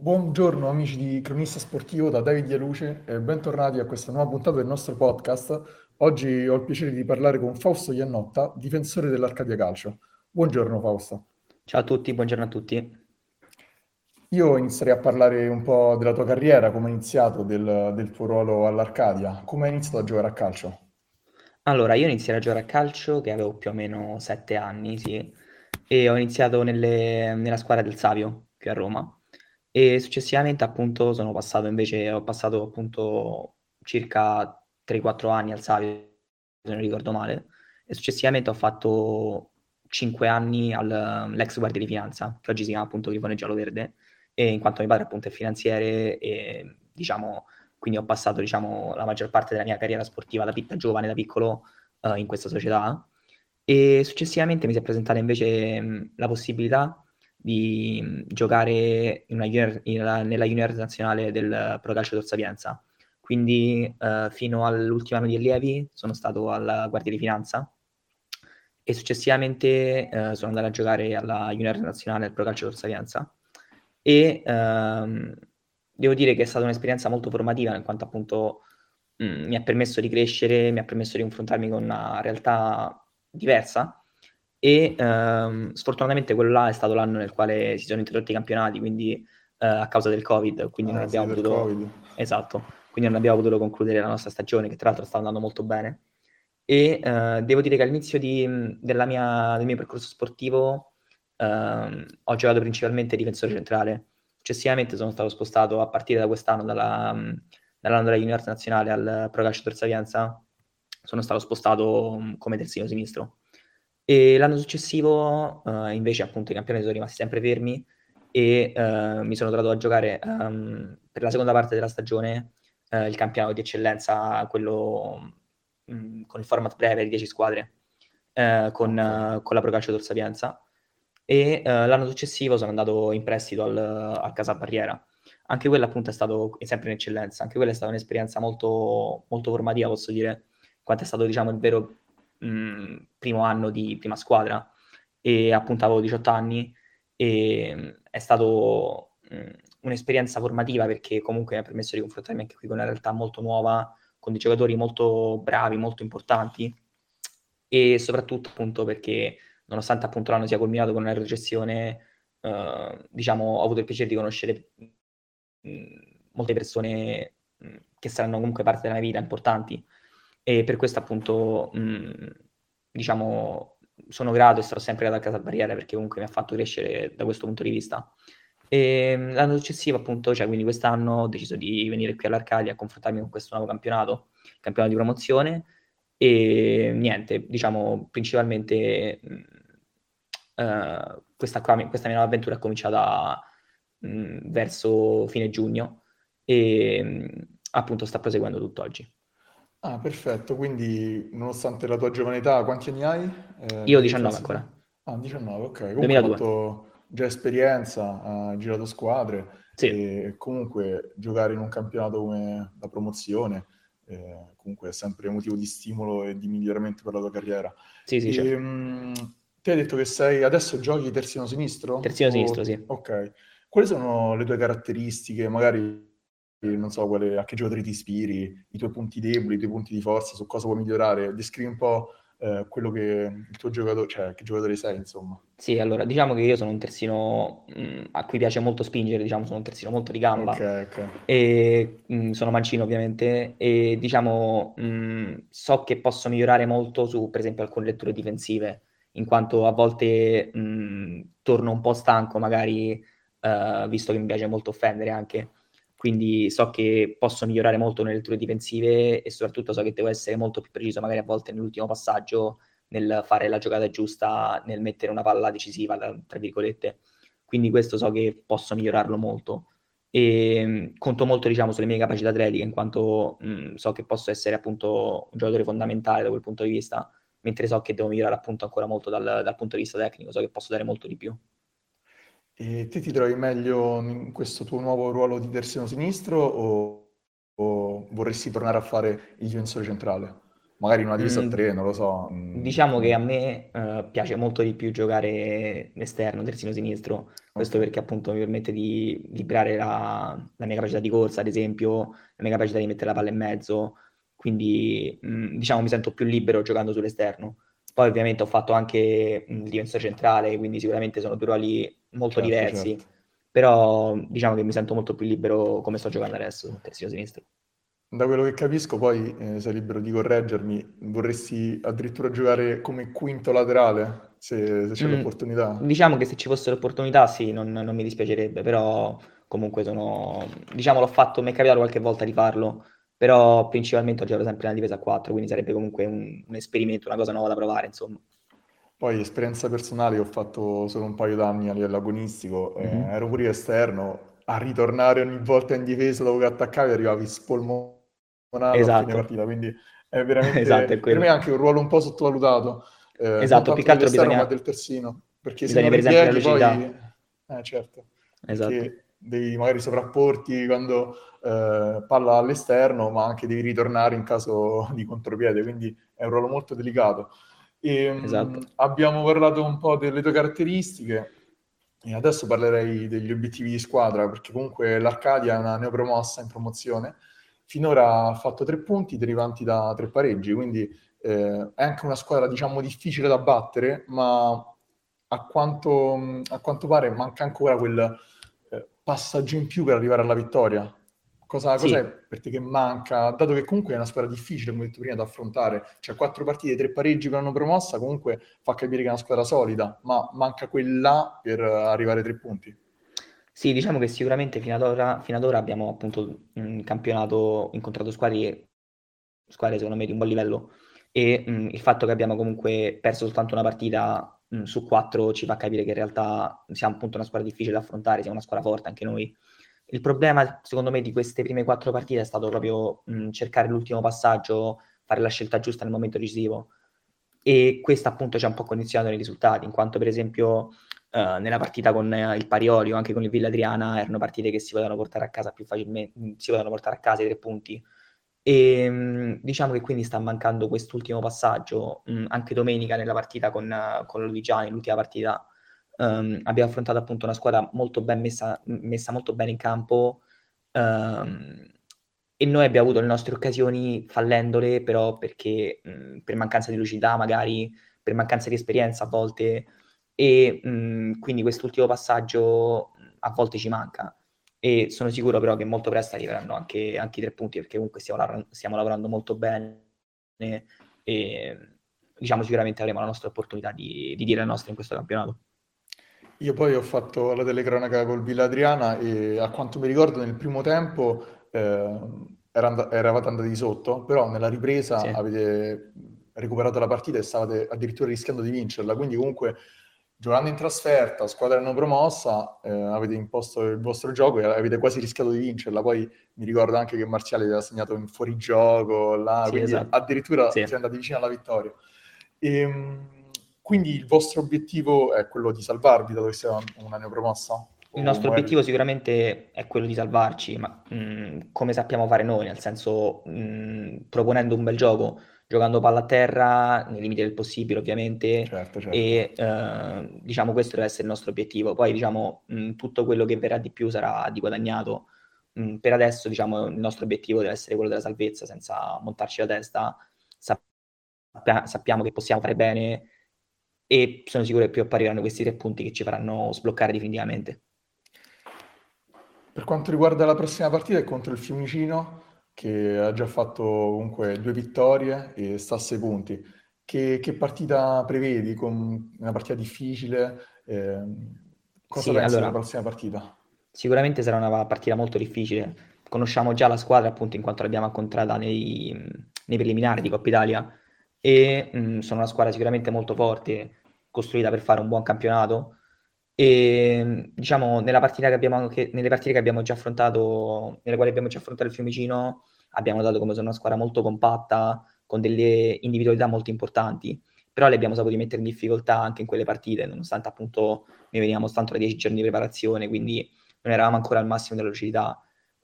Buongiorno amici di Cronista Sportivo da David Ialuce e bentornati a questa nuova puntata del nostro podcast. Oggi ho il piacere di parlare con Fausto Iannotta, difensore dell'Arcadia Calcio. Buongiorno Fausto. Ciao a tutti, buongiorno a tutti. Io inizierei a parlare un po' della tua carriera, come hai iniziato, del, del tuo ruolo all'Arcadia. Come hai iniziato a giocare a calcio? Allora, io iniziai a giocare a calcio che avevo più o meno sette anni, sì, e ho iniziato nelle, nella squadra del Savio, qui a Roma e successivamente appunto sono passato invece, ho passato appunto circa 3-4 anni al Savio, se non ricordo male, e successivamente ho fatto 5 anni all'ex Guardia di Finanza, che oggi si chiama appunto Grifone Giallo Verde, e in quanto mio padre appunto è finanziere e diciamo, quindi ho passato diciamo la maggior parte della mia carriera sportiva da, da giovane, da piccolo, uh, in questa società. E successivamente mi si è presentata invece mh, la possibilità di giocare junior, in, nella junior nazionale del Pro Calcio Tor Sapienza. Quindi eh, fino all'ultimo anno di allievi sono stato alla Guardia di Finanza e successivamente eh, sono andato a giocare alla junior nazionale del Pro Calcio Tor Sapienza e ehm, devo dire che è stata un'esperienza molto formativa in quanto appunto mh, mi ha permesso di crescere, mi ha permesso di confrontarmi con una realtà diversa e ehm, sfortunatamente quello là è stato l'anno nel quale si sono interrotti i campionati, quindi eh, a causa del Covid, quindi ah, non abbiamo potuto... COVID. Esatto, quindi non abbiamo potuto concludere la nostra stagione, che tra l'altro sta andando molto bene. E eh, devo dire che all'inizio di, mia, del mio percorso sportivo eh, ho giocato principalmente difensore centrale. Successivamente sono stato spostato a partire da quest'anno dalla, dall'anno della Junior Nazionale al Pro Calcio Terza Vianza, sono stato spostato come terzino sinistro. E l'anno successivo, uh, invece, appunto, i campionati sono rimasti sempre fermi e uh, mi sono trovato a giocare um, per la seconda parte della stagione uh, il campionato di eccellenza, quello um, con il format breve di 10 squadre, con, con, la Pro Calcio Tor Sapienza. E l'anno successivo sono andato in prestito al, al Casa Barriera. Anche quella appunto è stato sempre in eccellenza, anche quella è stata un'esperienza molto, molto formativa, posso dire, quanto è stato diciamo il vero mh, primo anno di prima squadra e appunto avevo 18 anni e è stato mh, un'esperienza formativa perché comunque mi ha permesso di confrontarmi anche qui con una realtà molto nuova, con dei giocatori molto bravi, molto importanti e soprattutto appunto perché nonostante appunto l'anno sia culminato con una recessione, eh, diciamo ho avuto il piacere di conoscere mh, molte persone che saranno comunque parte della mia vita importanti e per questo appunto, mh, diciamo, sono grato e sarò sempre grato a Casa Barriera perché comunque mi ha fatto crescere da questo punto di vista. E l'anno successivo, appunto, cioè quindi quest'anno ho deciso di venire qui all'Arcadia a confrontarmi con questo nuovo campionato, campionato di promozione e niente, diciamo, principalmente mh, uh, questa, qua, questa mia nuova avventura è cominciata mh, verso fine giugno e mh, appunto sta proseguendo tutt'oggi. Ah, perfetto. Quindi, nonostante la tua giovane età, quanti anni hai? Eh, Io ho 19 ancora. Ah, 19, ok. Comunque hai fatto già esperienza, hai girato squadre Sì. e comunque giocare in un campionato come la promozione eh, comunque è sempre motivo di stimolo e di miglioramento per la tua carriera. Sì, sì, certo. Ehm, ti hai detto che sei adesso giochi terzino sinistro? Terzino O- sinistro, sì. Ok. Quali sono le tue caratteristiche? Magari non so quale, a che giocatori ti ispiri, i tuoi punti deboli, i tuoi punti di forza, su cosa vuoi migliorare, descrivi un po' eh, quello che il tuo giocatore, cioè che giocatore sei, insomma. Sì, allora, diciamo che io sono un terzino mh, mm, a cui piace molto spingere, diciamo, sono un terzino molto di gamba. Ok, ok. E mh, mm, sono mancino, ovviamente, e diciamo, mh, mm, so che posso migliorare molto su, per esempio, alcune letture difensive, in quanto a volte torno un po' stanco, magari, uh, visto che mi piace molto offendere anche quindi so che posso migliorare molto nelle letture difensive e soprattutto so che devo essere molto più preciso magari a volte nell'ultimo passaggio nel fare la giocata giusta, nel mettere una palla decisiva, tra virgolette. Quindi questo so che posso migliorarlo molto. E mh, conto molto, diciamo, sulle mie capacità atletiche, in quanto mh, so che posso essere appunto un giocatore fondamentale da quel punto di vista, mentre so che devo migliorare appunto ancora molto dal, dal punto di vista tecnico, so che posso dare molto di più. E te ti trovi meglio in questo tuo nuovo ruolo di terzino sinistro o, o vorresti tornare a fare il difensore centrale? magari una divisa a mm, tre, non lo so. Mm, diciamo che a me uh, piace molto di più giocare esterno, terzino sinistro, questo okay. perché appunto mi permette di liberare la, la, mia capacità di corsa, ad esempio, la mia capacità di mettere la palla in mezzo, quindi mh, mm, diciamo mi sento più libero giocando sull'esterno. Poi ovviamente ho fatto anche il difensore centrale, quindi sicuramente sono due ruoli molto certo, diversi, certo. però diciamo che mi sento molto più libero come sto giocando adesso, terzino sinistro. Da quello che capisco, poi eh, sei libero di correggermi, vorresti addirittura giocare come quinto laterale se, se c'è mm, l'opportunità? Diciamo che se ci fosse l'opportunità, sì, non, non, mi dispiacerebbe, però comunque sono... Diciamo l'ho fatto, mi è capitato qualche volta di farlo, però principalmente ho giocato sempre nella difesa a 4, quindi sarebbe comunque un, un esperimento, una cosa nuova da provare, insomma. Poi esperienza personale, ho fatto solo un paio d'anni a livello agonistico, mm-hmm. eh, ero pure esterno, a ritornare ogni volta in difesa dopo che attaccavi arrivavi spolmonato esatto. a fine partita, quindi è veramente esatto, è per me anche un ruolo un po' sottovalutato. Eh, esatto, più che altro bisogna... del terzino, perché bisogna se non esempio poi... Eh, certo. Esatto. Perché devi magari sovrapporti quando eh, palla all'esterno, ma anche devi ritornare in caso di contropiede, quindi è un ruolo molto delicato. E, ehm, esatto. abbiamo parlato un po' delle tue caratteristiche, e adesso parlerei degli obiettivi di squadra, perché comunque l'Arcadia è una neopromossa in promozione. Finora ha fatto tre punti derivanti da tre pareggi, quindi eh, è anche una squadra, diciamo, difficile da battere, ma a quanto, a quanto pare manca ancora quel passaggio in più per arrivare alla vittoria. Cosa, sì. Cos'è per te che manca? Dato che comunque è una squadra difficile, come ho detto prima, da affrontare, cioè quattro partite, tre pareggi per una promossa, comunque fa capire che è una squadra solida, ma manca quella per arrivare ai tre punti. Sì, diciamo che sicuramente fino ad ora, fino ad ora abbiamo appunto un campionato incontrato squadre, squadre secondo me di un buon livello e mh, il fatto che abbiamo comunque perso soltanto una partita su quattro ci fa capire che in realtà siamo appunto una squadra difficile da affrontare, siamo una squadra forte anche noi il problema, secondo me, di queste prime quattro partite è stato proprio mh, cercare l'ultimo passaggio, fare la scelta giusta nel momento decisivo. E questo appunto ci ha un po' condizionato nei risultati, in quanto per esempio uh, nella partita con uh, il Parioli o anche con il Villa Adriana erano partite che si potevano portare a casa più facilmente, si potevano portare a casa i tre punti. E mh, diciamo che quindi sta mancando quest'ultimo passaggio. Mh, anche domenica nella partita con, con Luigiani, l'ultima partita um, abbiamo affrontato appunto una squadra molto ben messa, messa molto bene in campo um, e noi abbiamo avuto le nostre occasioni fallendole però perché mh, per mancanza di lucidità magari, per mancanza di esperienza a volte e mh, quindi quest'ultimo passaggio a volte ci manca e sono sicuro però che molto presto arriveranno anche, anche i tre punti perché comunque stiamo lavorando, stiamo lavorando molto bene e diciamo sicuramente avremo la nostra opportunità di, di dire la nostra in questo campionato. Io poi ho fatto la telecronaca col Villa Adriana e a quanto mi ricordo nel primo tempo eh, eravate andati sotto, però nella ripresa sì. avete recuperato la partita e stavate addirittura rischiando di vincerla, quindi comunque giocando in trasferta, squadra non promossa, eh, avete imposto il vostro gioco e avete quasi rischiato di vincerla. Poi mi ricordo anche che Marziale aveva segnato in fuorigioco, là, sì, quindi esatto. addirittura sì. si è andati vicino alla vittoria. E, ehm, quindi il vostro obiettivo è quello di salvarvi, dato che siamo una neopromossa? Il nostro magari... obiettivo sicuramente è quello di salvarci, ma mh, mm, come sappiamo fare noi, nel senso mh, mm, proponendo un bel gioco, giocando palla a terra, nei limiti del possibile ovviamente, certo, certo. e eh, diciamo questo deve essere il nostro obiettivo. Poi diciamo mh, tutto quello che verrà di più sarà di guadagnato. per adesso diciamo il nostro obiettivo deve essere quello della salvezza, senza montarci la testa. Sapp- sappiamo che possiamo fare bene, e sono sicuro che più appariranno questi tre punti che ci faranno sbloccare definitivamente. Per quanto riguarda la prossima partita è contro il Fiumicino, che ha già fatto comunque due vittorie e sta a sei punti. Che, che partita prevedi? Con una partita difficile? Eh, cosa sì, pensi allora, della prossima partita? Sicuramente sarà una partita molto difficile. Conosciamo già la squadra appunto in quanto l'abbiamo incontrata nei, nei preliminari di Coppa Italia e mh, sono una squadra sicuramente molto forte costruita per fare un buon campionato. E diciamo, nella partita che abbiamo, che, nelle partite che abbiamo già affrontato, nelle quali abbiamo già affrontato il Fiumicino, abbiamo notato come sono una squadra molto compatta, con delle individualità molto importanti, però le abbiamo saputo mettere in difficoltà anche in quelle partite, nonostante appunto noi veniamo soltanto da dieci giorni di preparazione, quindi non eravamo ancora al massimo della lucidità.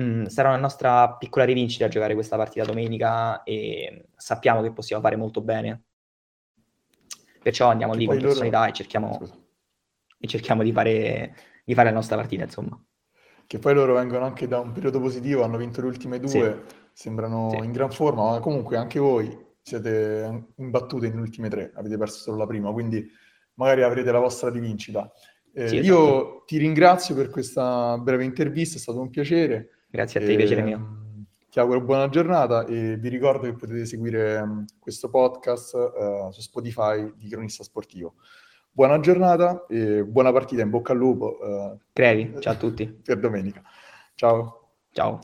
mm, sarà una nostra piccola rivincita a giocare questa partita domenica e sappiamo che possiamo fare molto bene. Perciò andiamo che lì con loro... personalità e cerchiamo, e cerchiamo di, fare, di fare la nostra partita, insomma. Che poi loro vengono anche da un periodo positivo, hanno vinto le ultime due, sì. sembrano sì. in gran forma, ma comunque anche voi siete imbattuti nelle ultime tre, avete perso solo la prima, quindi magari avrete la vostra rivincita. Eh, sì, esatto. Io ti ringrazio per questa breve intervista, è stato un piacere. Grazie a te, e, piacere mio. Ti auguro buona giornata e vi ricordo che potete seguire questo podcast uh, su Spotify di Cronista Sportivo. Buona giornata e buona partita, in bocca al lupo. Uh, Crevi, ciao a tutti. Per domenica. Ciao. Ciao.